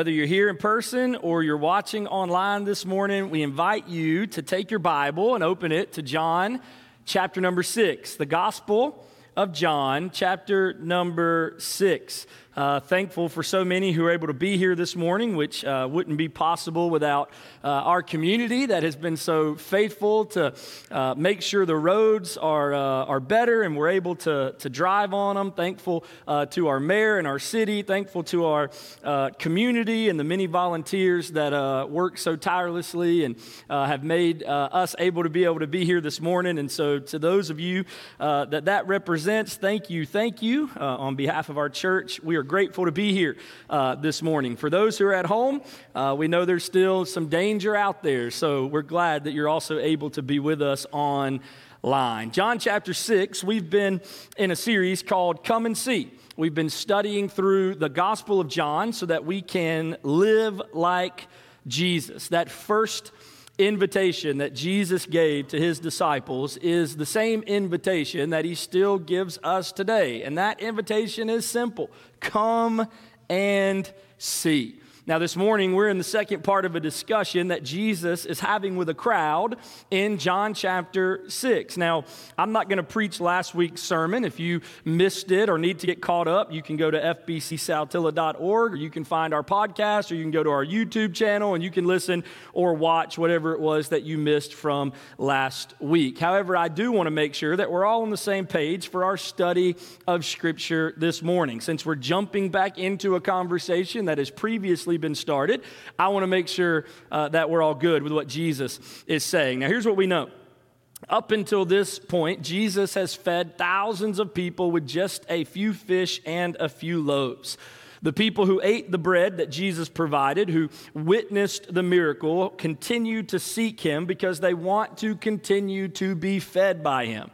Whether you're here in person or you're watching online this morning, we invite you to take your Bible and open it to John chapter number six, the Gospel of John, chapter number six. Uh, thankful for so many who are able to be here this morning, which uh, wouldn't be possible without uh, our community that has been so faithful to uh, make sure the roads are, uh, are better and we're able to, to drive on them. Thankful uh, to our mayor and our city. Thankful to our community and the many volunteers that work so tirelessly and have made us able to be able to be here this morning. And so, to those of you that that represents, thank you, thank you on behalf of our church. We are grateful to be here uh, this morning. For those who are at home, uh, we know there's still some danger out there, so we're glad that you're also able to be with us online. John chapter 6, we've been in a series called Come and See. We've been studying through the Gospel of John so that we can live like Jesus. That first invitation that Jesus gave to his disciples is the same invitation that he still gives us today. And that invitation is simple come and see. Now, this morning, we're in the second part of a discussion that Jesus is having with a crowd in John chapter 6. Now, I'm not going to preach last week's sermon. If you missed it or need to get caught up, you can go to fbcsaltillo.org, or you can find our podcast, or you can go to our YouTube channel and you can listen or watch whatever it was that you missed from last week. However, I do want to make sure that we're all on the same page for our study of Scripture this morning. Since we're jumping back into a conversation that has previously been started. I want to make sure uh, that we're all good with what Jesus is saying. Now, here's what we know. Up until this point, Jesus has fed thousands of people with just a few fish and a few loaves. The people who ate the bread that Jesus provided, who witnessed the miracle, continue to seek him because they want to continue to be fed by him.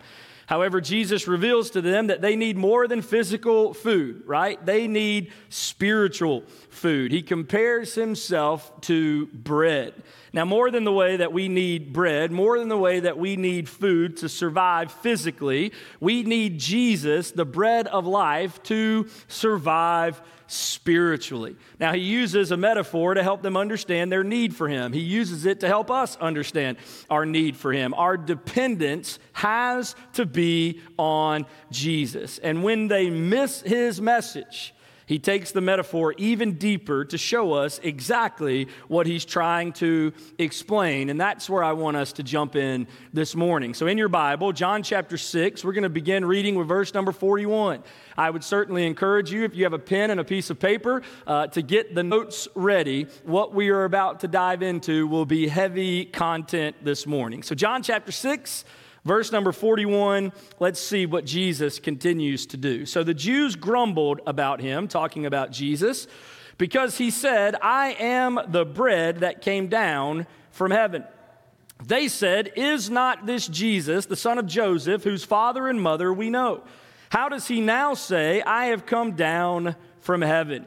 However, Jesus reveals to them that they need more than physical food, right? They need spiritual food. He compares himself to bread. Now, more than the way that we need bread, more than the way that we need food to survive physically, we need Jesus, the bread of life, to survive spiritually. Now, he uses a metaphor to help them understand their need for him. He uses it to help us understand our need for him. Our dependence has to be on Jesus. And when they miss his message, he takes the metaphor even deeper to show us exactly what he's trying to explain. And that's where I want us to jump in this morning. So, in your Bible, John chapter 6, we're going to begin reading with verse number 41. I would certainly encourage you, if you have a pen and a piece of paper, uh, to get the notes ready. What we are about to dive into will be heavy content this morning. So, John chapter 6, Verse number 41, let's see what Jesus continues to do. So the Jews grumbled about him, talking about Jesus, because he said, I am the bread that came down from heaven. They said, Is not this Jesus, the son of Joseph, whose father and mother we know? How does he now say, I have come down from heaven?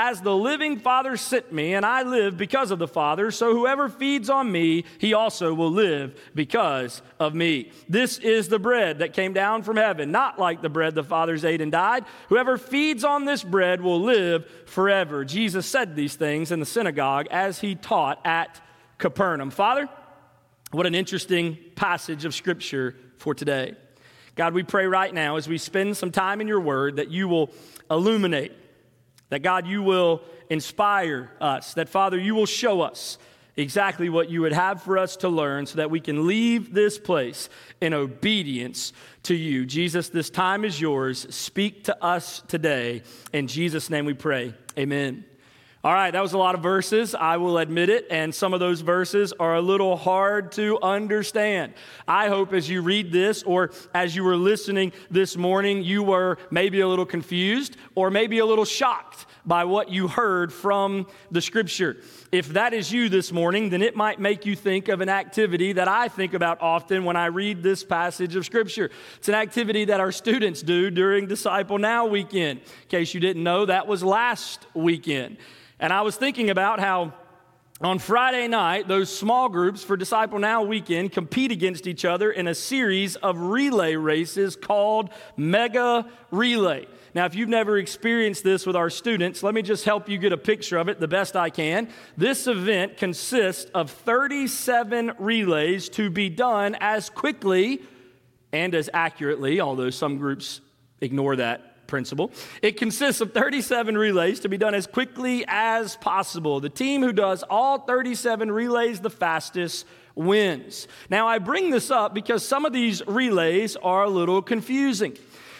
As the living Father sent me, and I live because of the Father, so whoever feeds on me, he also will live because of me. This is the bread that came down from heaven, not like the bread the fathers ate and died. Whoever feeds on this bread will live forever. Jesus said these things in the synagogue as he taught at Capernaum. Father, what an interesting passage of scripture for today. God, we pray right now as we spend some time in your word that you will illuminate, that God, you will inspire us, that Father, you will show us exactly what you would have for us to learn so that we can leave this place in obedience to you. Jesus, this time is yours. Speak to us today. In Jesus' name we pray. Amen. All right, that was a lot of verses, I will admit it, and some of those verses are a little hard to understand. I hope as you read this or as you were listening this morning, you were maybe a little confused or maybe a little shocked by what you heard from the scripture. If that is you this morning, then it might make you think of an activity that I think about often when I read this passage of scripture. It's an activity that our students do during Disciple Now weekend. In case you didn't know, that was last weekend. And I was thinking about how on Friday night, those small groups for Disciple Now weekend compete against each other in a series of relay races called Mega Relay. Now, if you've never experienced this with our students, let me just help you get a picture of it the best I can. This event consists of 37 relays to be done as quickly and as accurately, although some groups ignore that principle. It consists of 37 relays to be done as quickly as possible. The team who does all 37 relays the fastest wins. Now, I bring this up because some of these relays are a little confusing.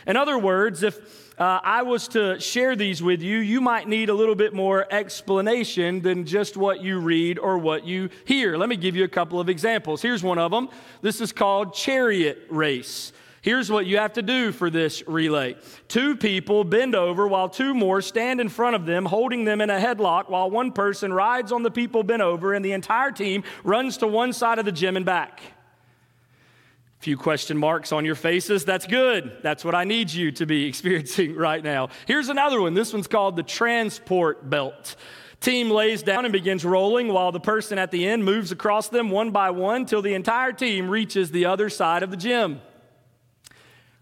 In other words, if uh, I was to share these with you, you might need a little bit more explanation than just what you read or what you hear. Let me give you a couple of examples. Here's one of them. This is called chariot race. Here's what you have to do for this relay two people bend over while two more stand in front of them, holding them in a headlock, while one person rides on the people bent over, and the entire team runs to one side of the gym and back. Few question marks on your faces. That's good. That's what I need you to be experiencing right now. Here's another one. This one's called the transport belt. Team lays down and begins rolling while the person at the end moves across them one by one till the entire team reaches the other side of the gym.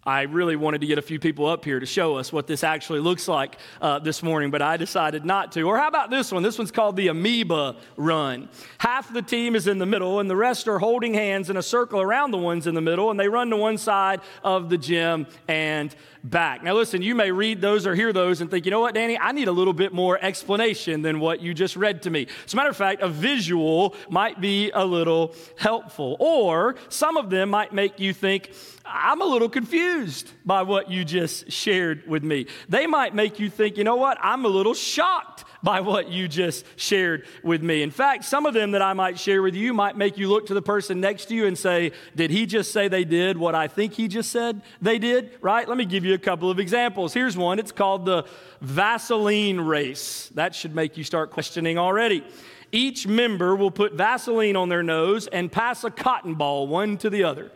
I really wanted to get a few people up here to show us what this actually looks like uh, this morning, but I decided not to. Or how about this one? This one's called the Amoeba Run. Half the team is in the middle, and the rest are holding hands in a circle around the ones in the middle, and they run to one side of the gym and back. Now, listen, you may read those or hear those and think, you know what, Danny, I need a little bit more explanation than what you just read to me. As a matter of fact, a visual might be a little helpful. Or some of them might make you think, I'm a little confused by what you just shared with me. They might make you think, you know what, I'm a little shocked by what you just shared with me. In fact, some of them that I might share with you might make you look to the person next to you and say, Did he just say they did what I think he just said they did? Right? Let me give you a couple of examples. Here's one it's called the Vaseline race. That should make you start questioning already. Each member will put Vaseline on their nose and pass a cotton ball one to the other.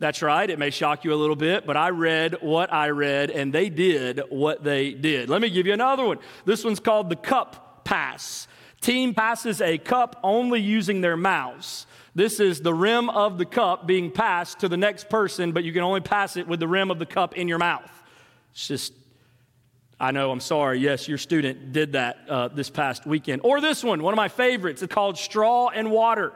That's right. It may shock you a little bit, but I read what I read and they did what they did. Let me give you another one. This one's called the cup pass. Team passes a cup only using their mouths. This is the rim of the cup being passed to the next person, but you can only pass it with the rim of the cup in your mouth. It's just, I know, I'm sorry. Yes, your student did that uh, this past weekend. Or this one, one of my favorites. It's called straw and water.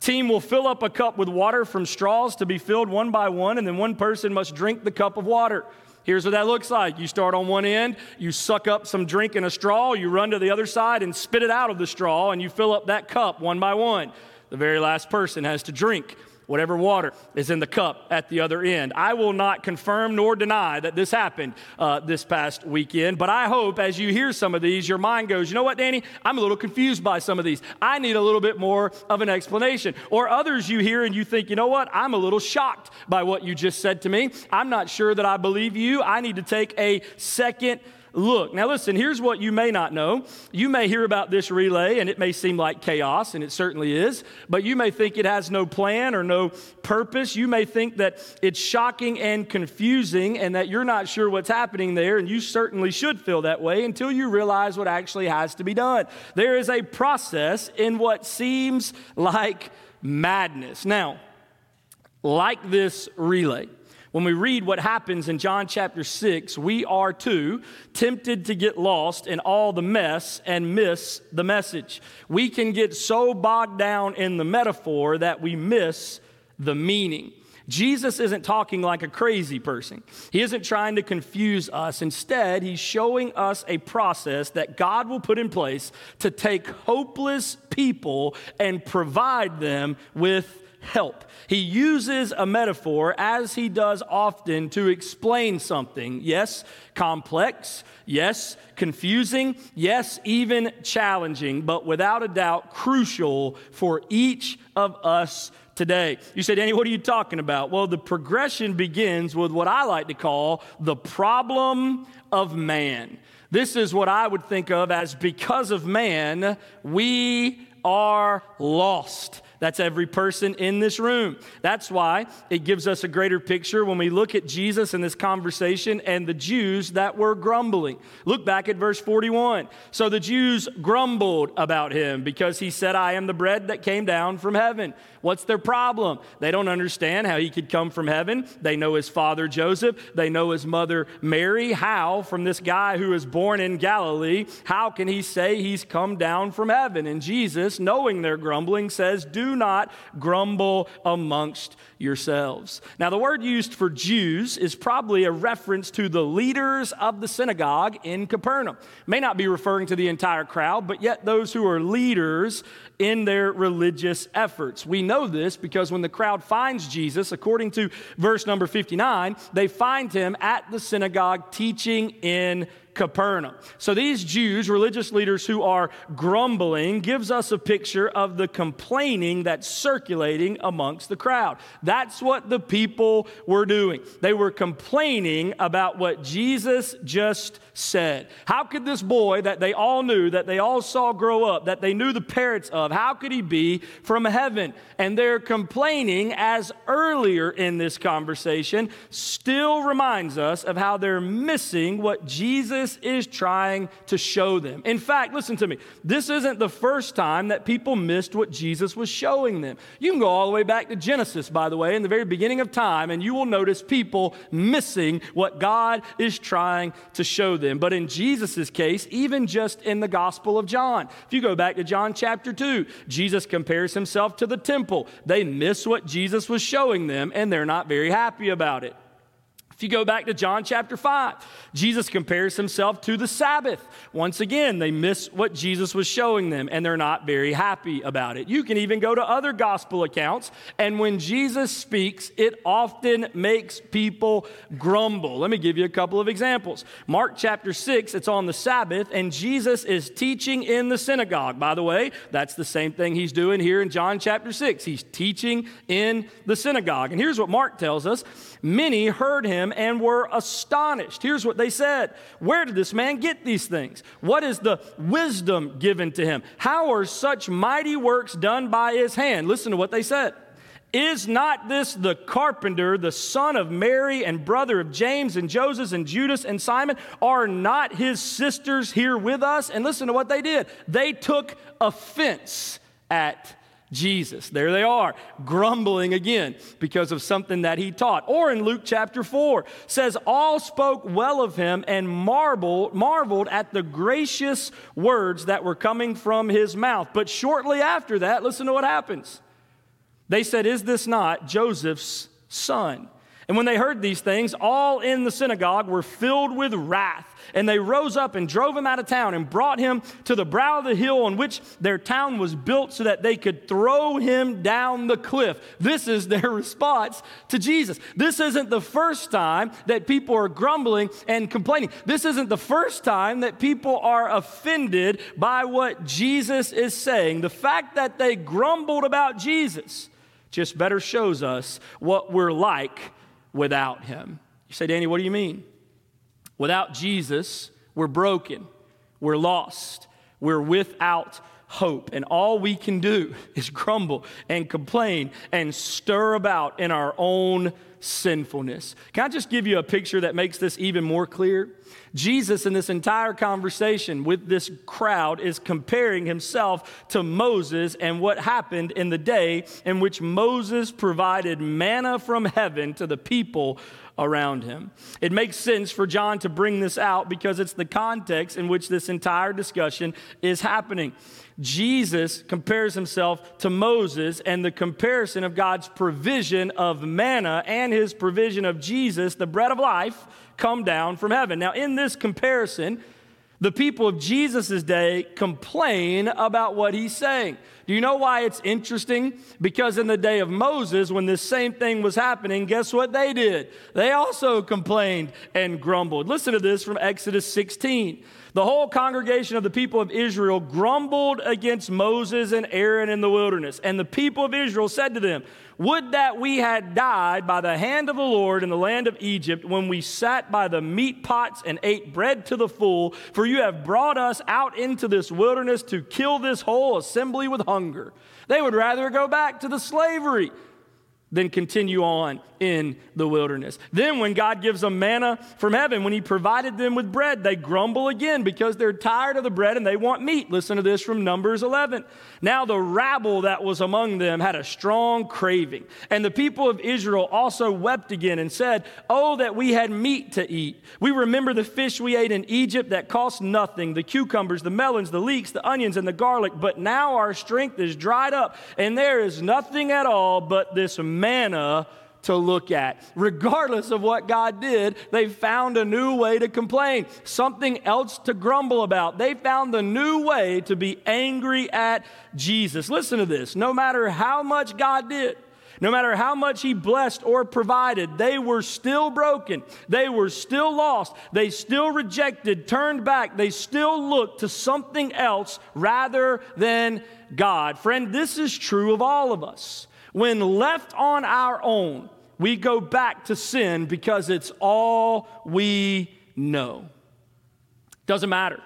Team will fill up a cup with water from straws to be filled one by one, and then one person must drink the cup of water. Here's what that looks like. You start on one end, you suck up some drink in a straw, you run to the other side and spit it out of the straw, and you fill up that cup one by one. The very last person has to drink whatever water is in the cup at the other end. I will not confirm nor deny that this happened uh, this past weekend, but I hope as you hear some of these, your mind goes, you know what, Danny? I'm a little confused by some of these. I need a little bit more of an explanation. Or others you hear and you think, you know what? I'm a little shocked by what you just said to me. I'm not sure that I believe you. I need to take a second look. Now, listen, here's what you may not know. You may hear about this relay and it may seem like chaos, and it certainly is, but you may think it has no plan or no purpose. You may think that it's shocking and confusing and that you're not sure what's happening there, and you certainly should feel that way until you realize what actually has to be done. There is a process in what seems like madness. Now, like this relay, when we read what happens in John chapter 6, we are too tempted to get lost in all the mess and miss the message. We can get so bogged down in the metaphor that we miss the meaning. Jesus isn't talking like a crazy person. He isn't trying to confuse us. Instead, he's showing us a process that God will put in place to take hopeless people and provide them with help. He uses a metaphor, as he does often, to explain something. Yes, complex. Yes, confusing. Yes, even challenging, but without a doubt, crucial for each of us today. You say, Danny, what are you talking about? Well, the progression begins with what I like to call the problem of man. This is what I would think of as because of man, we are lost. That's every person in this room. That's why it gives us a greater picture when we look at Jesus in this conversation and the Jews that were grumbling. Look back at verse 41. So the Jews grumbled about him because he said, I am the bread that came down from heaven. What's their problem? They don't understand how he could come from heaven. They know his father Joseph, they know his mother Mary. How, from this guy who was born in Galilee, how can he say he's come down from heaven? And Jesus, knowing their grumbling, says, Do not grumble amongst yourselves. Now, the word used for Jews is probably a reference to the leaders of the synagogue in Capernaum. May not be referring to the entire crowd, but yet those who are leaders in their religious efforts. We know this because when the crowd finds Jesus, according to verse number 59, they find him at the synagogue teaching in Capernaum. So these Jews, religious leaders who are grumbling, gives us a picture of the complaining that's circulating amongst the crowd. That's what the people were doing. They were complaining about what Jesus just said. How could this boy that they all knew, that they all saw grow up, that they knew the parents of, how could he be from heaven? And they're complaining as earlier in this conversation still reminds us of how they're missing what Jesus is trying to show them. In fact, listen to me. This isn't the first time that people missed what Jesus was showing them. You can go all the way back to Genesis, by the way, in the very beginning of time, and you will notice people missing what God is trying to show them them. But in Jesus' case, even just in the Gospel of John, if you go back to John chapter 2, Jesus compares himself to the temple. They miss what Jesus was showing them, and they're not very happy about it. If you go back to John chapter 5, Jesus compares himself to the Sabbath. Once again, they miss what Jesus was showing them and they're not very happy about it. You can even go to other gospel accounts, and when Jesus speaks, it often makes people grumble. Let me give you a couple of examples. Mark chapter 6, it's on the Sabbath, and Jesus is teaching in the synagogue. By the way, that's the same thing he's doing here in John chapter 6. He's teaching in the synagogue. And here's what Mark tells us Many heard him and were astonished. Here's what they said Where did this man get these things? What is the wisdom given to him? How are such mighty works done by his hand? Listen to what they said. Is not this the carpenter, the son of Mary and brother of James and Joseph and Judas and Simon? Are not his sisters here with us? And listen to what they did. They took offense at Jesus. There they are, grumbling again because of something that he taught. Or in Luke chapter 4 says all spoke well of him and marveled, marveled at the gracious words that were coming from his mouth. But shortly after that, listen to what happens. They said, "Is this not Joseph's son?" And when they heard these things, all in the synagogue were filled with wrath. And they rose up and drove him out of town and brought him to the brow of the hill on which their town was built so that they could throw him down the cliff. This is their response to Jesus. This isn't the first time that people are grumbling and complaining. This isn't the first time that people are offended by what Jesus is saying. The fact that they grumbled about Jesus just better shows us what we're like without him. You say, Danny, what do you mean? Without Jesus, We're broken. We're lost. We're without hope. And all we can do is grumble and complain and stir about in our own sinfulness. Can I just give you a picture that makes this even more clear? Jesus, in this entire conversation with this crowd, is comparing himself to Moses and what happened in the day in which Moses provided manna from heaven to the people around him. It makes sense for John to bring this out because it's the context in which this entire discussion is happening. Jesus compares himself to Moses, and the comparison of God's provision of manna and his provision of Jesus, the bread of life, come down from heaven. Now, in this comparison, the people of Jesus' day complain about what he's saying. Do you know why it's interesting? Because in the day of Moses, when this same thing was happening, guess what they did? They also complained and grumbled. Listen to this from Exodus 16. The whole congregation of the people of Israel grumbled against Moses and Aaron in the wilderness. And the people of Israel said to them, Would that we had died by the hand of the Lord in the land of Egypt when we sat by the meat pots and ate bread to the full, for you have brought us out into this wilderness to kill this whole assembly with hunger. They would rather go back to the slavery than continue on in the wilderness. Then, when God gives them manna from heaven, when He provided them with bread, they grumble again because they're tired of the bread and they want meat. Listen to this from Numbers 11. Now, the rabble that was among them had a strong craving, and the people of Israel also wept again and said, Oh, that we had meat to eat. We remember the fish we ate in Egypt that cost nothing the cucumbers, the melons, the leeks, the onions, and the garlic. But now our strength is dried up, and there is nothing at all but this manna to look at. Regardless of what God did, they found a new way to complain, something else to grumble about. They found the new way to be angry at Jesus. Listen to this no matter how much God did, no matter how much He blessed or provided, they were still broken. They were still lost. They still rejected, turned back. They still looked to something else rather than God. Friend, this is true of all of us. When left on our own, we go back to sin because it's all we know. Doesn't matter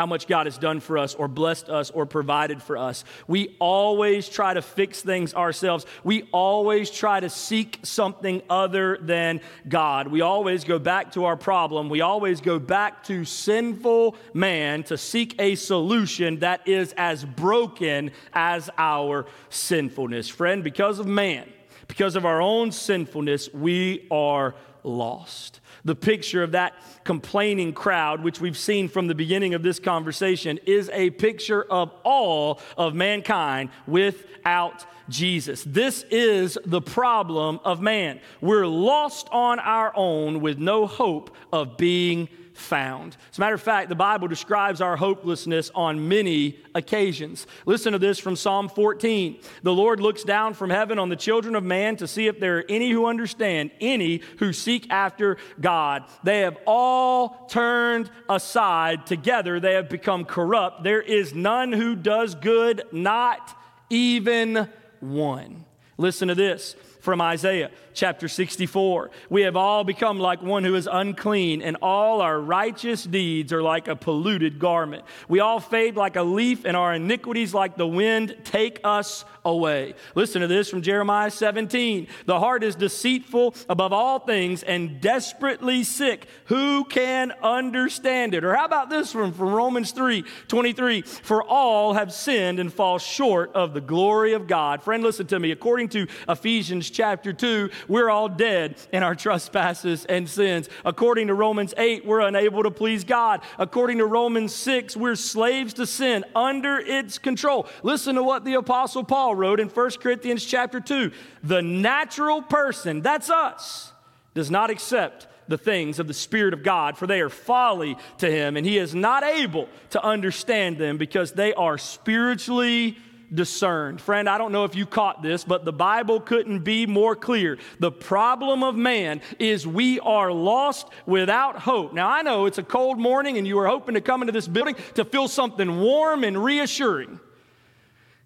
how much God has done for us or blessed us or provided for us. We always try to fix things ourselves. We always try to seek something other than God. We always go back to our problem. We always go back to sinful man to seek a solution that is as broken as our sinfulness. Friend, because of man, because of our own sinfulness, we are lost. The picture of that complaining crowd, which we've seen from the beginning of this conversation, is a picture of all of mankind without Jesus. This is the problem of man. We're lost on our own with no hope of being found. As a matter of fact, the Bible describes our hopelessness on many occasions. Listen to this from Psalm 14. The Lord looks down from heaven on the children of man to see if there are any who understand, any who seek after God. They have all turned aside. Together they have become corrupt. There is none who does good, not even one. Listen to this from Isaiah chapter 64. We have all become like one who is unclean, and all our righteous deeds are like a polluted garment. We all fade like a leaf, and our iniquities, like the wind, take us away. Listen to this from Jeremiah 17. The heart is deceitful above all things and desperately sick. Who can understand it? Or how about this one from Romans 3 23? For all have sinned and fall short of the glory of God. Friend, listen to me. According to Ephesians chapter 2, we're all dead in our trespasses and sins. According to Romans 8, we're unable to please God. According to Romans 6, we're slaves to sin under its control. Listen to what the Apostle Paul wrote in 1 Corinthians chapter 2. The natural person, that's us, does not accept the things of the Spirit of God, for they are folly to him, and he is not able to understand them because they are spiritually discerned. Friend, I don't know if you caught this, but the Bible couldn't be more clear. The problem of man is we are lost without hope. Now, I know it's a cold morning and you are hoping to come into this building to feel something warm and reassuring.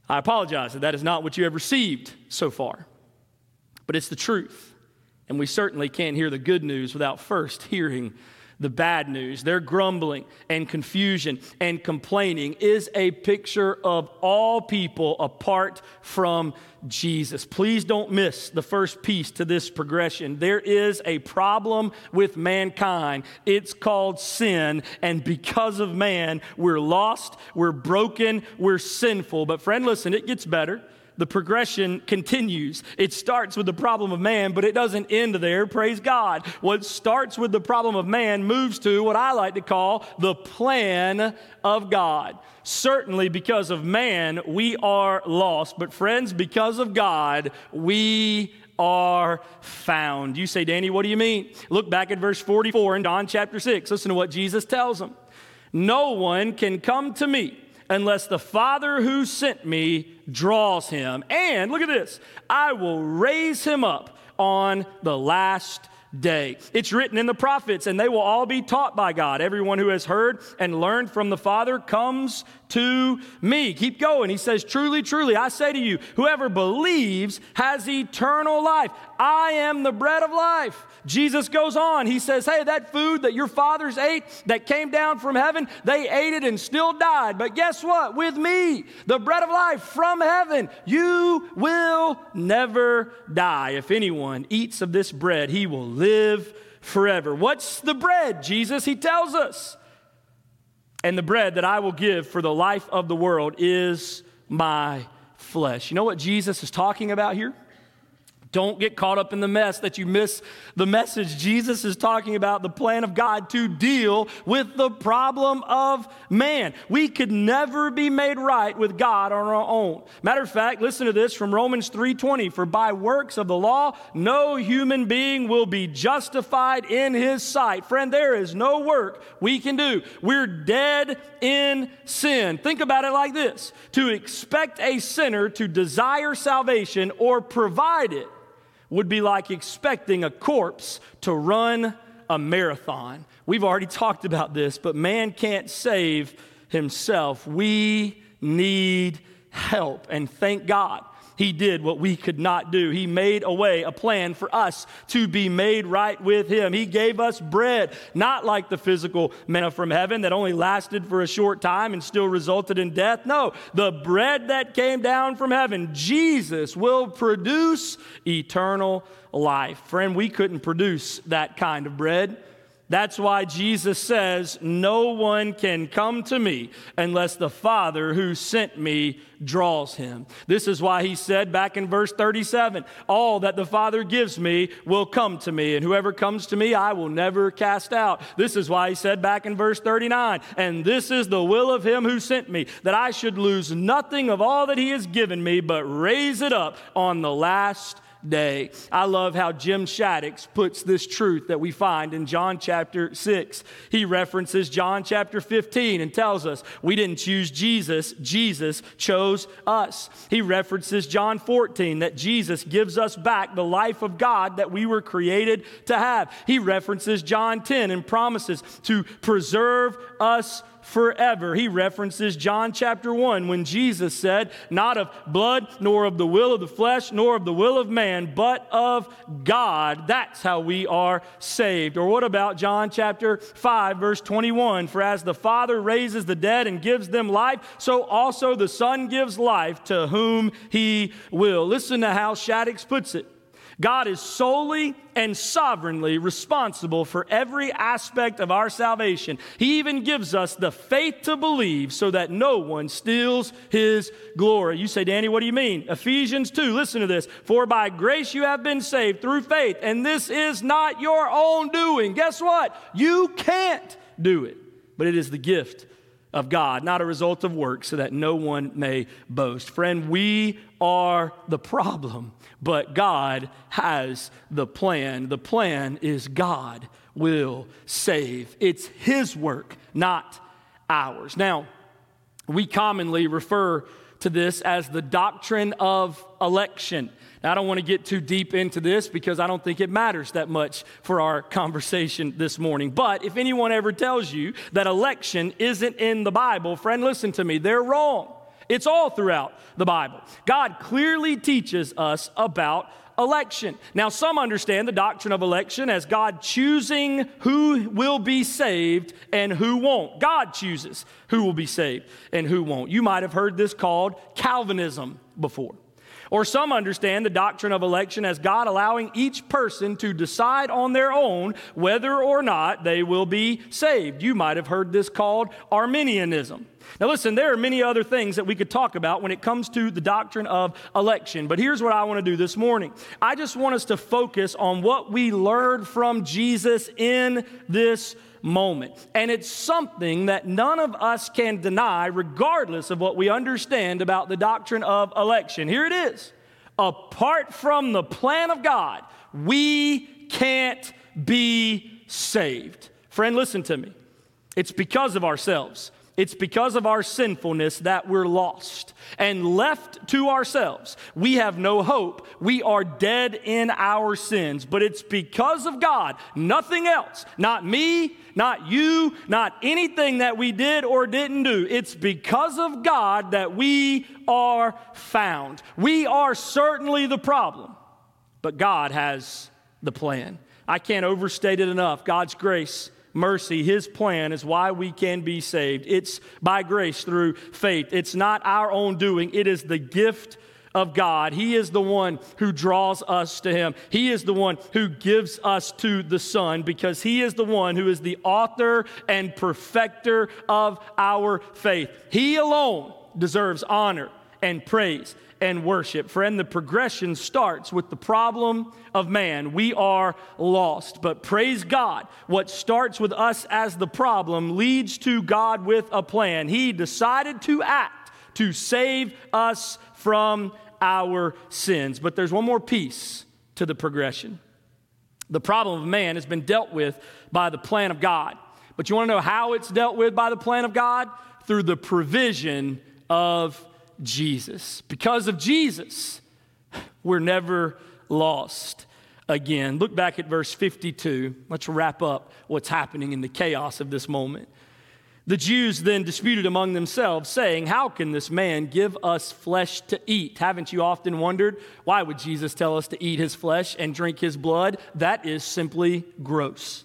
I apologize that that is not what you have received so far, but it's the truth. And we certainly can't hear the good news without first hearing the bad news, their grumbling and confusion and complaining is a picture of all people apart from Jesus. Please don't miss the first piece to this progression. There is a problem with mankind. It's called sin, and because of man, we're lost, we're broken, we're sinful. But, friend, listen, it gets better the progression continues. It starts with the problem of man, but it doesn't end there. Praise God. What starts with the problem of man moves to what I like to call the plan of God. Certainly, because of man, we are lost. But, friends, because of God, we are found. You say, Danny, what do you mean? Look back at verse 44 in John chapter 6. Listen to what Jesus tells them. No one can come to me unless the Father who sent me draws him. And look at this I will raise him up on the last day. It's written in the prophets, and they will all be taught by God. Everyone who has heard and learned from the Father comes to me. Keep going. He says, Truly, truly, I say to you, whoever believes has eternal life. I am the bread of life. Jesus goes on. He says, Hey, that food that your fathers ate that came down from heaven, they ate it and still died. But guess what? With me, the bread of life from heaven, you will never die. If anyone eats of this bread, he will live forever. What's the bread, Jesus? He tells us. And the bread that I will give for the life of the world is my flesh. You know what Jesus is talking about here? Don't get caught up in the mess that you miss the message. Jesus is talking about the plan of God to deal with the problem of man. We could never be made right with God on our own. Matter of fact, listen to this from Romans 3:20, for by works of the law no human being will be justified in his sight. Friend, there is no work we can do. We're dead in sin. Think about it like this. To expect a sinner to desire salvation or provide it would be like expecting a corpse to run a marathon. We've already talked about this, but man can't save himself. We need help. And thank God he did what we could not do. He made a way, a plan for us to be made right with Him. He gave us bread, not like the physical manna from heaven that only lasted for a short time and still resulted in death. No, the bread that came down from heaven, Jesus will produce eternal life. Friend, we couldn't produce that kind of bread. That's why Jesus says, No one can come to me unless the Father who sent me draws him. This is why he said back in verse 37 All that the Father gives me will come to me, and whoever comes to me, I will never cast out. This is why he said back in verse 39 And this is the will of him who sent me, that I should lose nothing of all that he has given me, but raise it up on the last day. I love how Jim Shaddix puts this truth that we find in John chapter 6. He references John chapter 15 and tells us we didn't choose Jesus, Jesus chose us. He references John 14 that Jesus gives us back the life of God that we were created to have. He references John 10 and promises to preserve us forever. He references John chapter 1 when Jesus said, Not of blood, nor of the will of the flesh, nor of the will of man, but of God. That's how we are saved. Or what about John chapter 5, verse 21? For as the Father raises the dead and gives them life, so also the Son gives life to whom he will. Listen to how Shaddix puts it. God is solely and sovereignly responsible for every aspect of our salvation. He even gives us the faith to believe so that no one steals his glory. You say, Danny, what do you mean? Ephesians 2, listen to this. For by grace you have been saved through faith, and this is not your own doing. Guess what? You can't do it, but it is the gift of God, not a result of work, so that no one may boast. Friend, we are the problem, but God has the plan. The plan is God will save. It's His work, not ours. Now, we commonly refer to this as the doctrine of election. Now, I don't want to get too deep into this because I don't think it matters that much for our conversation this morning. But if anyone ever tells you that election isn't in the Bible, friend, listen to me, they're wrong. It's all throughout the Bible. God clearly teaches us about election. Now, some understand the doctrine of election as God choosing who will be saved and who won't. God chooses who will be saved and who won't. You might have heard this called Calvinism before. Or some understand the doctrine of election as God allowing each person to decide on their own whether or not they will be saved. You might have heard this called Arminianism. Now, listen, there are many other things that we could talk about when it comes to the doctrine of election, but here's what I want to do this morning. I just want us to focus on what we learned from Jesus in this moment. And it's something that none of us can deny, regardless of what we understand about the doctrine of election. Here it is apart from the plan of God, we can't be saved. Friend, listen to me. It's because of ourselves. It's because of our sinfulness that we're lost and left to ourselves. We have no hope. We are dead in our sins. But it's because of God, nothing else. Not me, not you, not anything that we did or didn't do. It's because of God that we are found. We are certainly the problem, but God has the plan. I can't overstate it enough. God's grace mercy, His plan is why we can be saved. It's by grace through faith. It's not our own doing, it is the gift of God. He is the one who draws us to Him. He is the one who gives us to the Son because He is the one who is the author and perfecter of our faith. He alone deserves honor and praise and worship. Friend, the progression starts with the problem of man. We are lost. But praise God, what starts with us as the problem leads to God with a plan. He decided to act to save us from our sins. But there's one more piece to the progression. The problem of man has been dealt with by the plan of God. But you want to know how it's dealt with by the plan of God? Through the provision of Jesus. Because of Jesus, we're never lost again. Look back at verse 52. Let's wrap up what's happening in the chaos of this moment. The Jews then disputed among themselves, saying, How can this man give us flesh to eat? Haven't you often wondered why would Jesus tell us to eat his flesh and drink his blood? That is simply gross.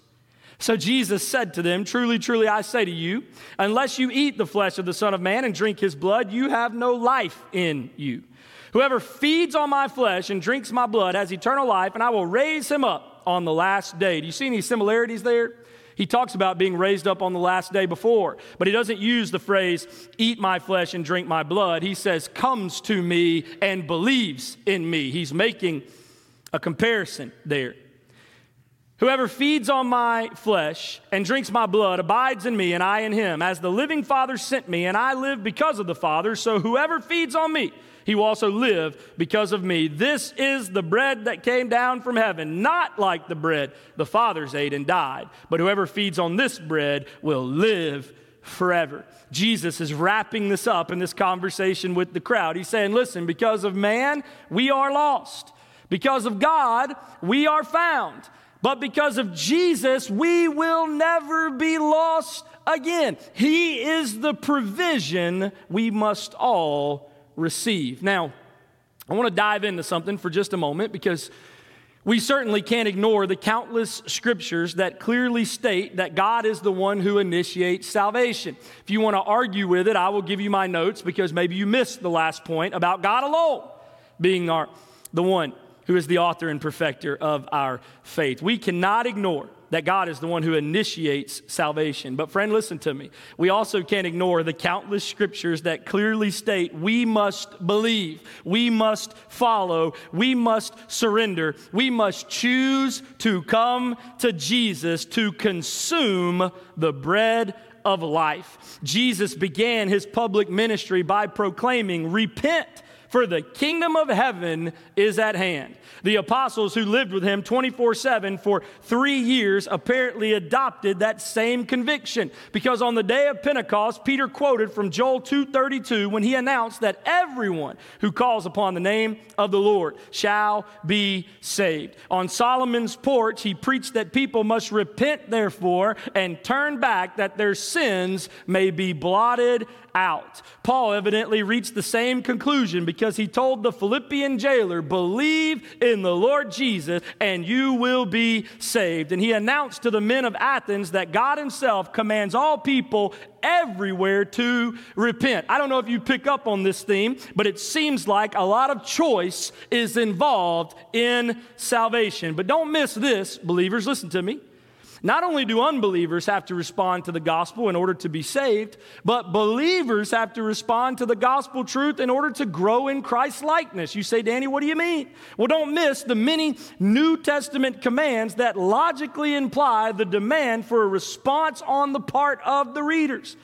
So Jesus said to them, Truly, truly, I say to you, unless you eat the flesh of the Son of Man and drink his blood, you have no life in you. Whoever feeds on my flesh and drinks my blood has eternal life, and I will raise him up on the last day. Do you see any similarities there? He talks about being raised up on the last day before, but he doesn't use the phrase, eat my flesh and drink my blood. He says, comes to me and believes in me. He's making a comparison there. Whoever feeds on my flesh and drinks my blood abides in me, and I in him. As the living Father sent me, and I live because of the Father, so whoever feeds on me, he will also live because of me. This is the bread that came down from heaven, not like the bread the fathers ate and died, but whoever feeds on this bread will live forever. Jesus is wrapping this up in this conversation with the crowd. He's saying, Listen, because of man, we are lost. Because of God, we are found. But because of Jesus, we will never be lost again. He is the provision we must all receive. Now, I want to dive into something for just a moment because we certainly can't ignore the countless scriptures that clearly state that God is the one who initiates salvation. If you want to argue with it, I will give you my notes because maybe you missed the last point about God alone being our, the one who is the author and perfecter of our faith. We cannot ignore that God is the one who initiates salvation. But, friend, listen to me. We also can't ignore the countless scriptures that clearly state we must believe, we must follow, we must surrender, we must choose to come to Jesus to consume the bread of life. Jesus began his public ministry by proclaiming, Repent for the kingdom of heaven is at hand. The apostles who lived with him 24 7 for three years apparently adopted that same conviction because on the day of Pentecost, Peter quoted from Joel 2:32 when he announced that everyone who calls upon the name of the Lord shall be saved. On Solomon's porch, he preached that people must repent, therefore, and turn back that their sins may be blotted out. Paul evidently reached the same conclusion because he told the Philippian jailer, Believe in the Lord Jesus and you will be saved. And he announced to the men of Athens that God himself commands all people everywhere to repent. I don't know if you pick up on this theme, but it seems like a lot of choice is involved in salvation. But don't miss this, believers, listen to me. Not only do unbelievers have to respond to the gospel in order to be saved, but believers have to respond to the gospel truth in order to grow in Christ's likeness. You say, Danny, what do you mean? Well, don't miss the many New Testament commands that logically imply the demand for a response on the part of the readers.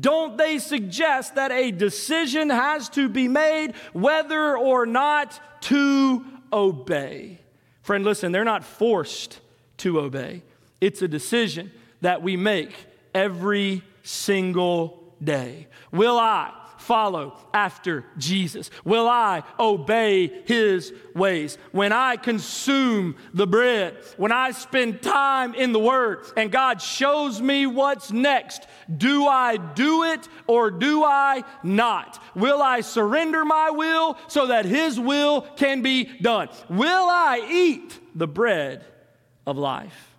Don't they suggest that a decision has to be made whether or not to obey? Friend, listen, they're not forced to obey. It's a decision that we make every single day. Will I follow after Jesus? Will I obey his ways? When I consume the bread, when I spend time in the Word and God shows me what's next, do I do it or do I not? Will I surrender my will so that his will can be done? Will I eat the bread of life?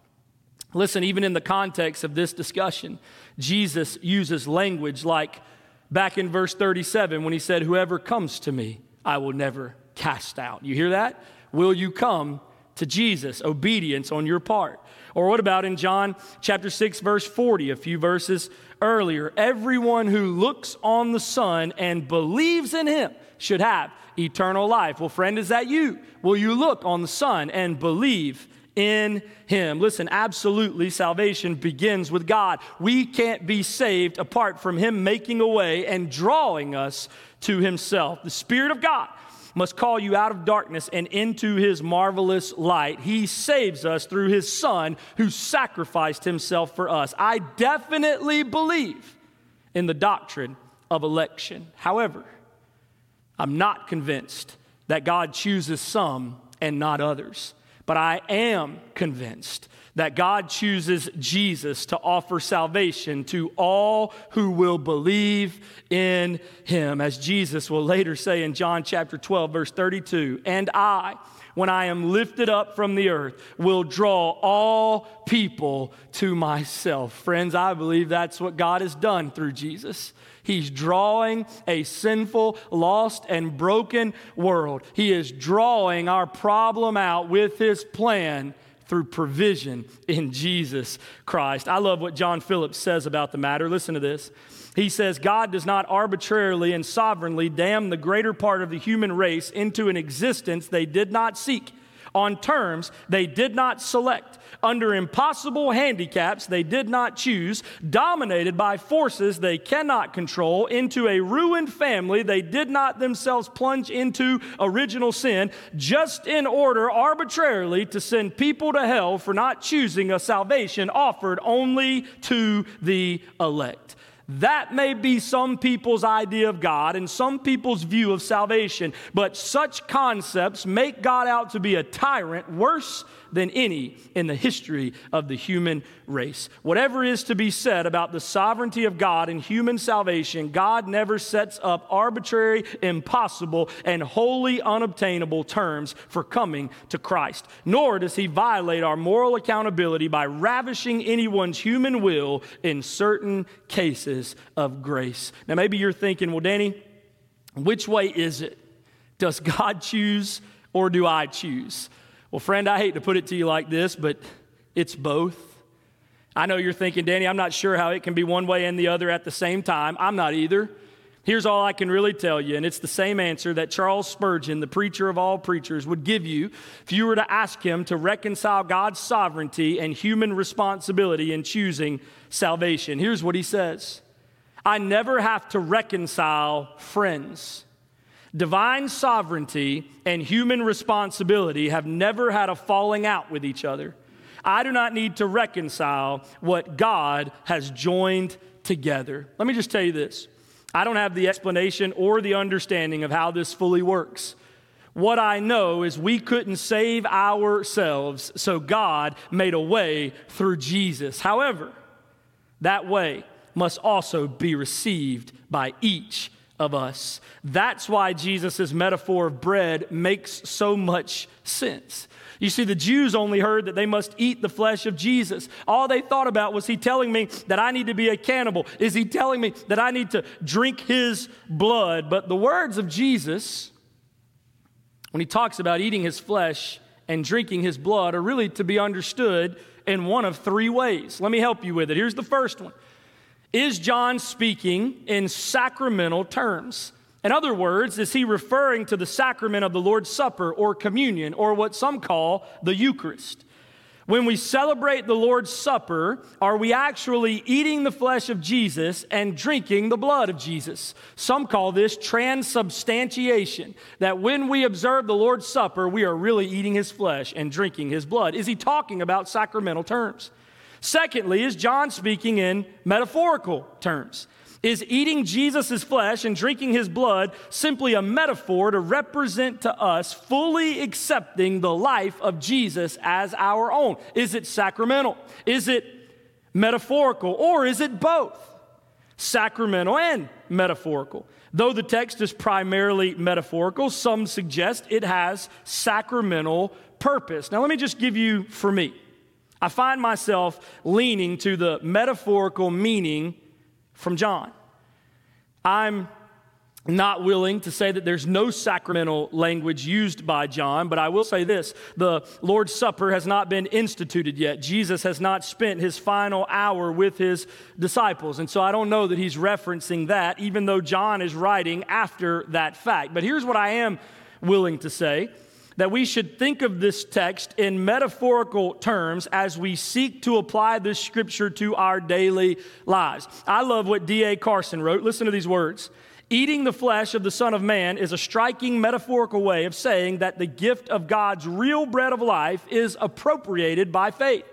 Listen, even in the context of this discussion, Jesus uses language like back in verse 37 when he said, Whoever comes to me, I will never cast out. You hear that? Will you come to Jesus? Obedience on your part. Or what about in John chapter 6, verse 40, a few verses earlier? Everyone who looks on the Son and believes in him should have eternal life. Well, friend, is that you? Will you look on the Son and believe in Him. Listen, absolutely, salvation begins with God. We can't be saved apart from Him making a way and drawing us to Himself. The Spirit of God must call you out of darkness and into His marvelous light. He saves us through His Son who sacrificed Himself for us. I definitely believe in the doctrine of election. However, I'm not convinced that God chooses some and not others. But I am convinced that God chooses Jesus to offer salvation to all who will believe in him. As Jesus will later say in John chapter 12, verse 32, and I, when I am lifted up from the earth, will draw all people to myself. Friends, I believe that's what God has done through Jesus. He's drawing a sinful, lost, and broken world. He is drawing our problem out with his plan through provision in Jesus Christ. I love what John Phillips says about the matter. Listen to this. He says, God does not arbitrarily and sovereignly damn the greater part of the human race into an existence they did not seek on terms they did not select. Under impossible handicaps they did not choose, dominated by forces they cannot control, into a ruined family they did not themselves plunge into original sin, just in order arbitrarily to send people to hell for not choosing a salvation offered only to the elect. That may be some people's idea of God and some people's view of salvation, but such concepts make God out to be a tyrant worse than any in the history of the human race. Whatever is to be said about the sovereignty of God and human salvation, God never sets up arbitrary, impossible, and wholly unobtainable terms for coming to Christ. Nor does he violate our moral accountability by ravishing anyone's human will in certain cases of grace. Now, maybe you're thinking, well, Danny, which way is it? Does God choose or do I choose? Well, friend, I hate to put it to you like this, but it's both. I know you're thinking, Danny, I'm not sure how it can be one way and the other at the same time. I'm not either. Here's all I can really tell you, and it's the same answer that Charles Spurgeon, the preacher of all preachers, would give you if you were to ask him to reconcile God's sovereignty and human responsibility in choosing salvation. Here's what he says I never have to reconcile friends. Divine sovereignty and human responsibility have never had a falling out with each other. I do not need to reconcile what God has joined together. Let me just tell you this I don't have the explanation or the understanding of how this fully works. What I know is we couldn't save ourselves, so God made a way through Jesus. However, that way must also be received by each of us. That's why Jesus' metaphor of bread makes so much sense. You see, the Jews only heard that they must eat the flesh of Jesus. All they thought about was he telling me that I need to be a cannibal? Is he telling me that I need to drink his blood? But the words of Jesus, when he talks about eating his flesh and drinking his blood, are really to be understood in one of three ways. Let me help you with it. Here's the first one Is John speaking in sacramental terms? In other words, is he referring to the sacrament of the Lord's Supper or communion or what some call the Eucharist? When we celebrate the Lord's Supper, are we actually eating the flesh of Jesus and drinking the blood of Jesus? Some call this transubstantiation, that when we observe the Lord's Supper, we are really eating his flesh and drinking his blood. Is he talking about sacramental terms? Secondly, is John speaking in metaphorical terms? Is eating Jesus' flesh and drinking his blood simply a metaphor to represent to us fully accepting the life of Jesus as our own? Is it sacramental? Is it metaphorical? Or is it both? Sacramental and metaphorical. Though the text is primarily metaphorical, some suggest it has sacramental purpose. Now, let me just give you for me. I find myself leaning to the metaphorical meaning from John. I'm not willing to say that there's no sacramental language used by John, but I will say this the Lord's Supper has not been instituted yet. Jesus has not spent his final hour with his disciples. And so I don't know that he's referencing that, even though John is writing after that fact. But here's what I am willing to say that we should think of this text in metaphorical terms as we seek to apply this scripture to our daily lives. I love what D.A. Carson wrote. Listen to these words. Eating the flesh of the Son of Man is a striking metaphorical way of saying that the gift of God's real bread of life is appropriated by faith.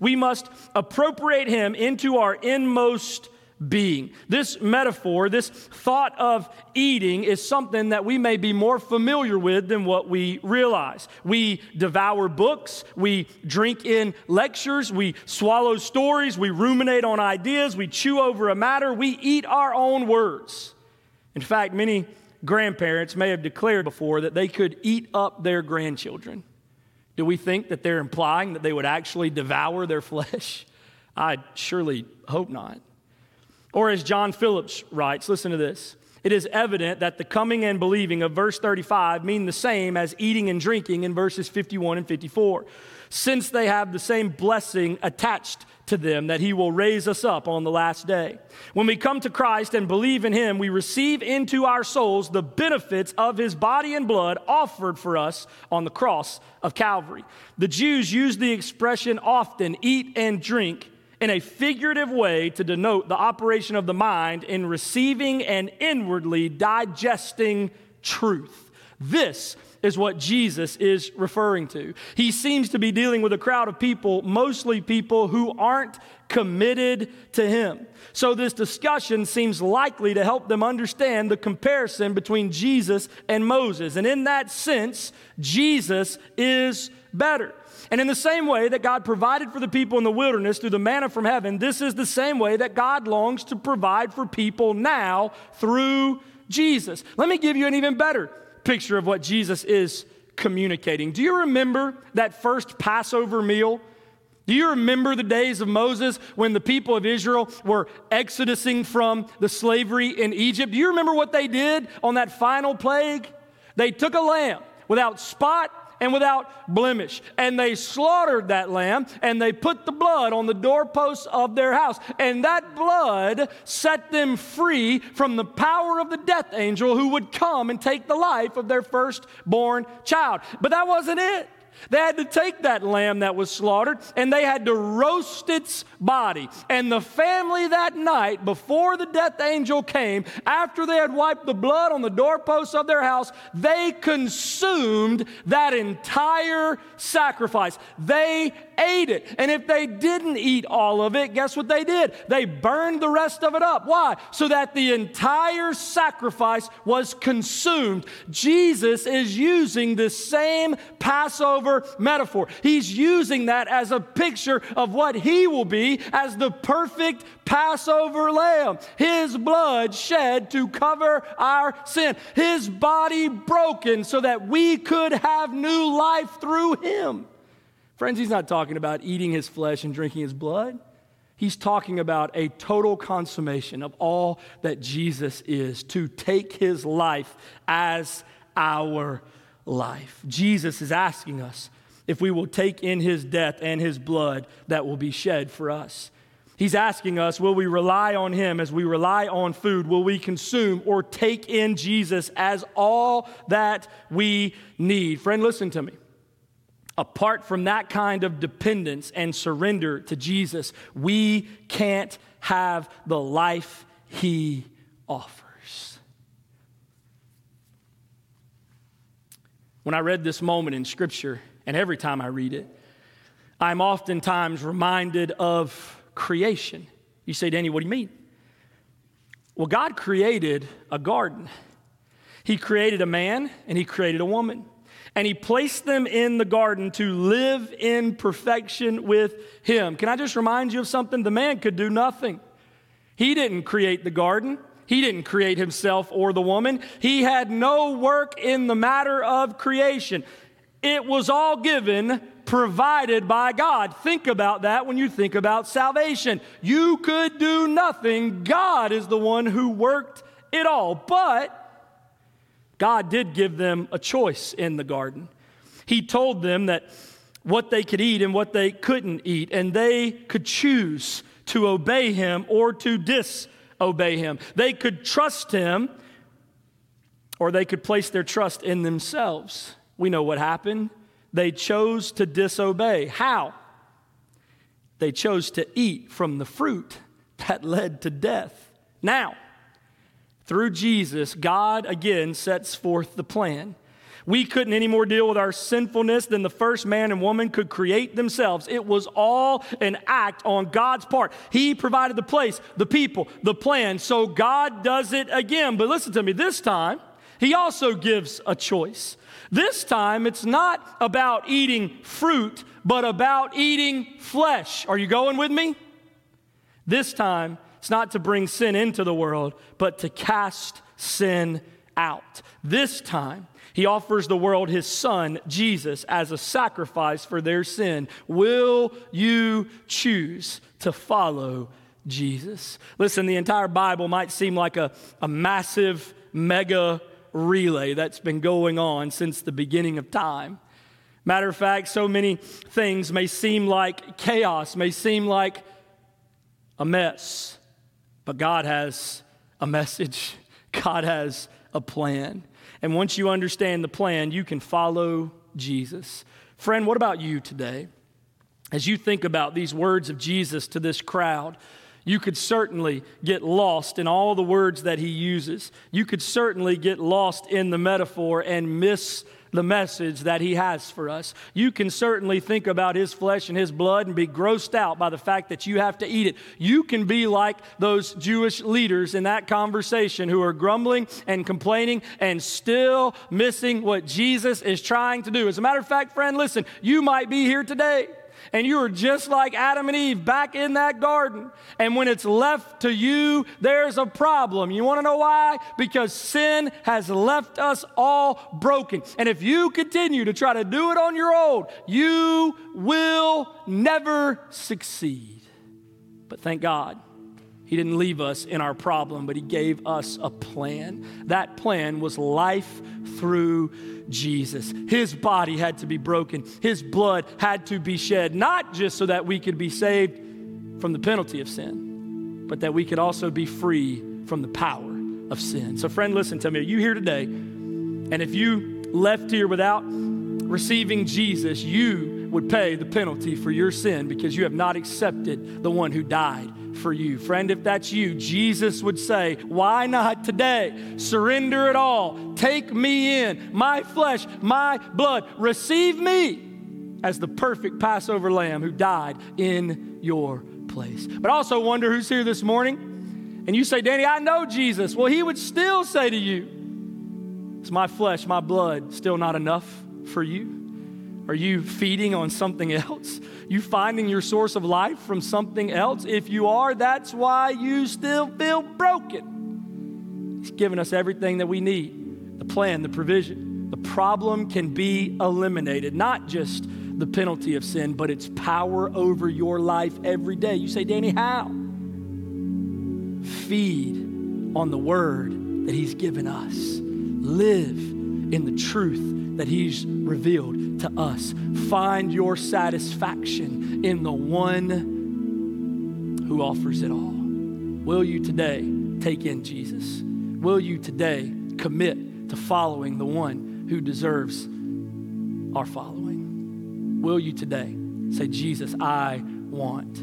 We must appropriate Him into our inmost being. This metaphor, this thought of eating, is something that we may be more familiar with than what we realize. We devour books, we drink in lectures, we swallow stories, we ruminate on ideas, we chew over a matter, we eat our own words. In fact, many grandparents may have declared before that they could eat up their grandchildren. Do we think that they're implying that they would actually devour their flesh? I surely hope not. Or as John Phillips writes, listen to this. It is evident that the coming and believing of verse 35 mean the same as eating and drinking in verses 51 and 54, since they have the same blessing attached to them that he will raise us up on the last day. When we come to Christ and believe in him, we receive into our souls the benefits of his body and blood offered for us on the cross of Calvary. The Jews use the expression often eat and drink in a figurative way to denote the operation of the mind in receiving and inwardly digesting truth. This is what Jesus is referring to. He seems to be dealing with a crowd of people, mostly people who aren't committed to Him. So, this discussion seems likely to help them understand the comparison between Jesus and Moses. And in that sense, Jesus is better. And in the same way that God provided for the people in the wilderness through the manna from heaven, this is the same way that God longs to provide for people now through Jesus. Let me give you an even better picture of what Jesus is communicating. Do you remember that first Passover meal? Do you remember the days of Moses when the people of Israel were exodusing from the slavery in Egypt? Do you remember what they did on that final plague? They took a lamb without spot and without blemish. And they slaughtered that lamb and they put the blood on the doorposts of their house. And that blood set them free from the power of the death angel who would come and take the life of their firstborn child. But that wasn't it. They had to take that lamb that was slaughtered and they had to roast its body. And the family that night, before the death angel came, after they had wiped the blood on the doorposts of their house, they consumed that entire sacrifice. They ate it. And if they didn't eat all of it, guess what they did? They burned the rest of it up. Why? So that the entire sacrifice was consumed. Jesus is using this same Passover Passover metaphor. He's using that as a picture of what he will be as the perfect Passover lamb. His blood shed to cover our sin, his body broken so that we could have new life through him. Friends, he's not talking about eating his flesh and drinking his blood. He's talking about a total consummation of all that Jesus is to take his life as our life. Jesus is asking us if we will take in his death and his blood that will be shed for us. He's asking us, will we rely on him as we rely on food? Will we consume or take in Jesus as all that we need? Friend, listen to me apart from that kind of dependence and surrender to Jesus, we can't have the life he offers. When I read this moment in Scripture, and every time I read it, I'm oftentimes reminded of creation. You say, Danny, what do you mean? Well, God created a garden. He created a man and he created a woman and he placed them in the garden to live in perfection with him. Can I just remind you of something? The man could do nothing. He didn't create the garden. He didn't create himself or the woman. He had no work in the matter of creation. It was all given, provided by God. Think about that when you think about salvation. You could do nothing. God is the one who worked it all. But God did give them a choice in the garden. He told them that what they could eat and what they couldn't eat, and they could choose to obey him or to disobey him. They could trust him or they could place their trust in themselves. We know what happened. They chose to disobey. How? They chose to eat from the fruit that led to death. Now, through Jesus, God again sets forth the plan. We couldn't any more deal with our sinfulness than the first man and woman could create themselves. It was all an act on God's part. He provided the place, the people, the plan. So God does it again. But listen to me, this time, He also gives a choice. This time, it's not about eating fruit, but about eating flesh. Are you going with me? This time, it's not to bring sin into the world, but to cast sin out. This time, he offers the world his son, Jesus, as a sacrifice for their sin. Will you choose to follow Jesus? Listen, the entire Bible might seem like a, a massive mega relay that's been going on since the beginning of time. Matter of fact, so many things may seem like chaos, may seem like a mess. But God has a message, God has a plan. And once you understand the plan, you can follow Jesus. Friend, what about you today? As you think about these words of Jesus to this crowd, you could certainly get lost in all the words that he uses. You could certainly get lost in the metaphor and miss the message that he has for us. You can certainly think about his flesh and his blood and be grossed out by the fact that you have to eat it. You can be like those Jewish leaders in that conversation who are grumbling and complaining and still missing what Jesus is trying to do. As a matter of fact, friend, listen, you might be here today and you are just like Adam and Eve back in that garden. And when it's left to you, there's a problem. You want to know why? Because sin has left us all broken. And if you continue to try to do it on your own, you will never succeed. But thank God he didn't leave us in our problem, but He gave us a plan. That plan was life through Jesus. His body had to be broken, His blood had to be shed, not just so that we could be saved from the penalty of sin, but that we could also be free from the power of sin. So, friend, listen to me. Are you here today? And if you left here without receiving Jesus, you would pay the penalty for your sin because you have not accepted the one who died for you. Friend, if that's you, Jesus would say, Why not today? Surrender it all. Take me in, my flesh, my blood. Receive me as the perfect Passover lamb who died in your place. But I also wonder who's here this morning. And you say, Danny, I know Jesus. Well, he would still say to you, Is my flesh, my blood still not enough for you? Are you feeding on something else? You finding your source of life from something else? If you are, that's why you still feel broken. He's given us everything that we need the plan, the provision. The problem can be eliminated, not just the penalty of sin, but its power over your life every day. You say, Danny, how? Feed on the word that He's given us, live in the truth that He's revealed to us. Find your satisfaction in the one who offers it all. Will you today take in Jesus? Will you today commit to following the one who deserves our following? Will you today say, Jesus, I want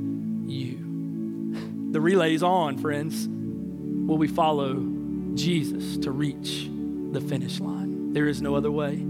you? The relay's on, friends. Will we follow Jesus to reach the finish line? There is no other way.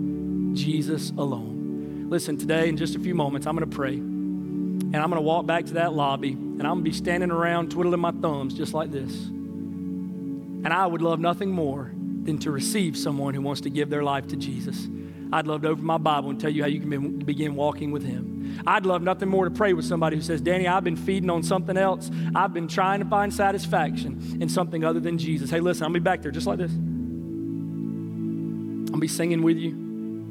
Jesus alone. Listen, today, in just a few moments, I'm going to pray. And I'm going to walk back to that lobby, and I'm going to be standing around twiddling my thumbs just like this. And I would love nothing more than to receive someone who wants to give their life to Jesus. I'd love to open my Bible and tell you how you can begin walking with Him. I'd love nothing more to pray with somebody who says, Danny, I've been feeding on something else. I've been trying to find satisfaction in something other than Jesus. Hey, listen, I'll be back there just like this. I'll be singing with you,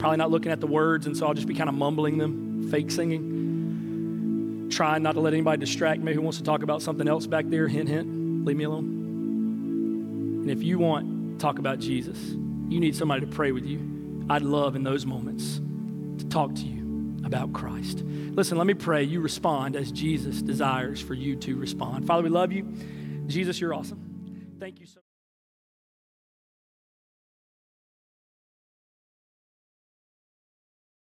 probably not looking at the words, and so I'll just be kind of mumbling them, fake singing, trying not to let anybody distract me who wants to talk about something else back there. Hint, hint, leave me alone. And if you want to talk about Jesus, you need somebody to pray with you. I'd love in those moments to talk to you about Christ. Listen, let me pray you respond as Jesus desires for you to respond. Father, we love you. Jesus, you're awesome. Thank you so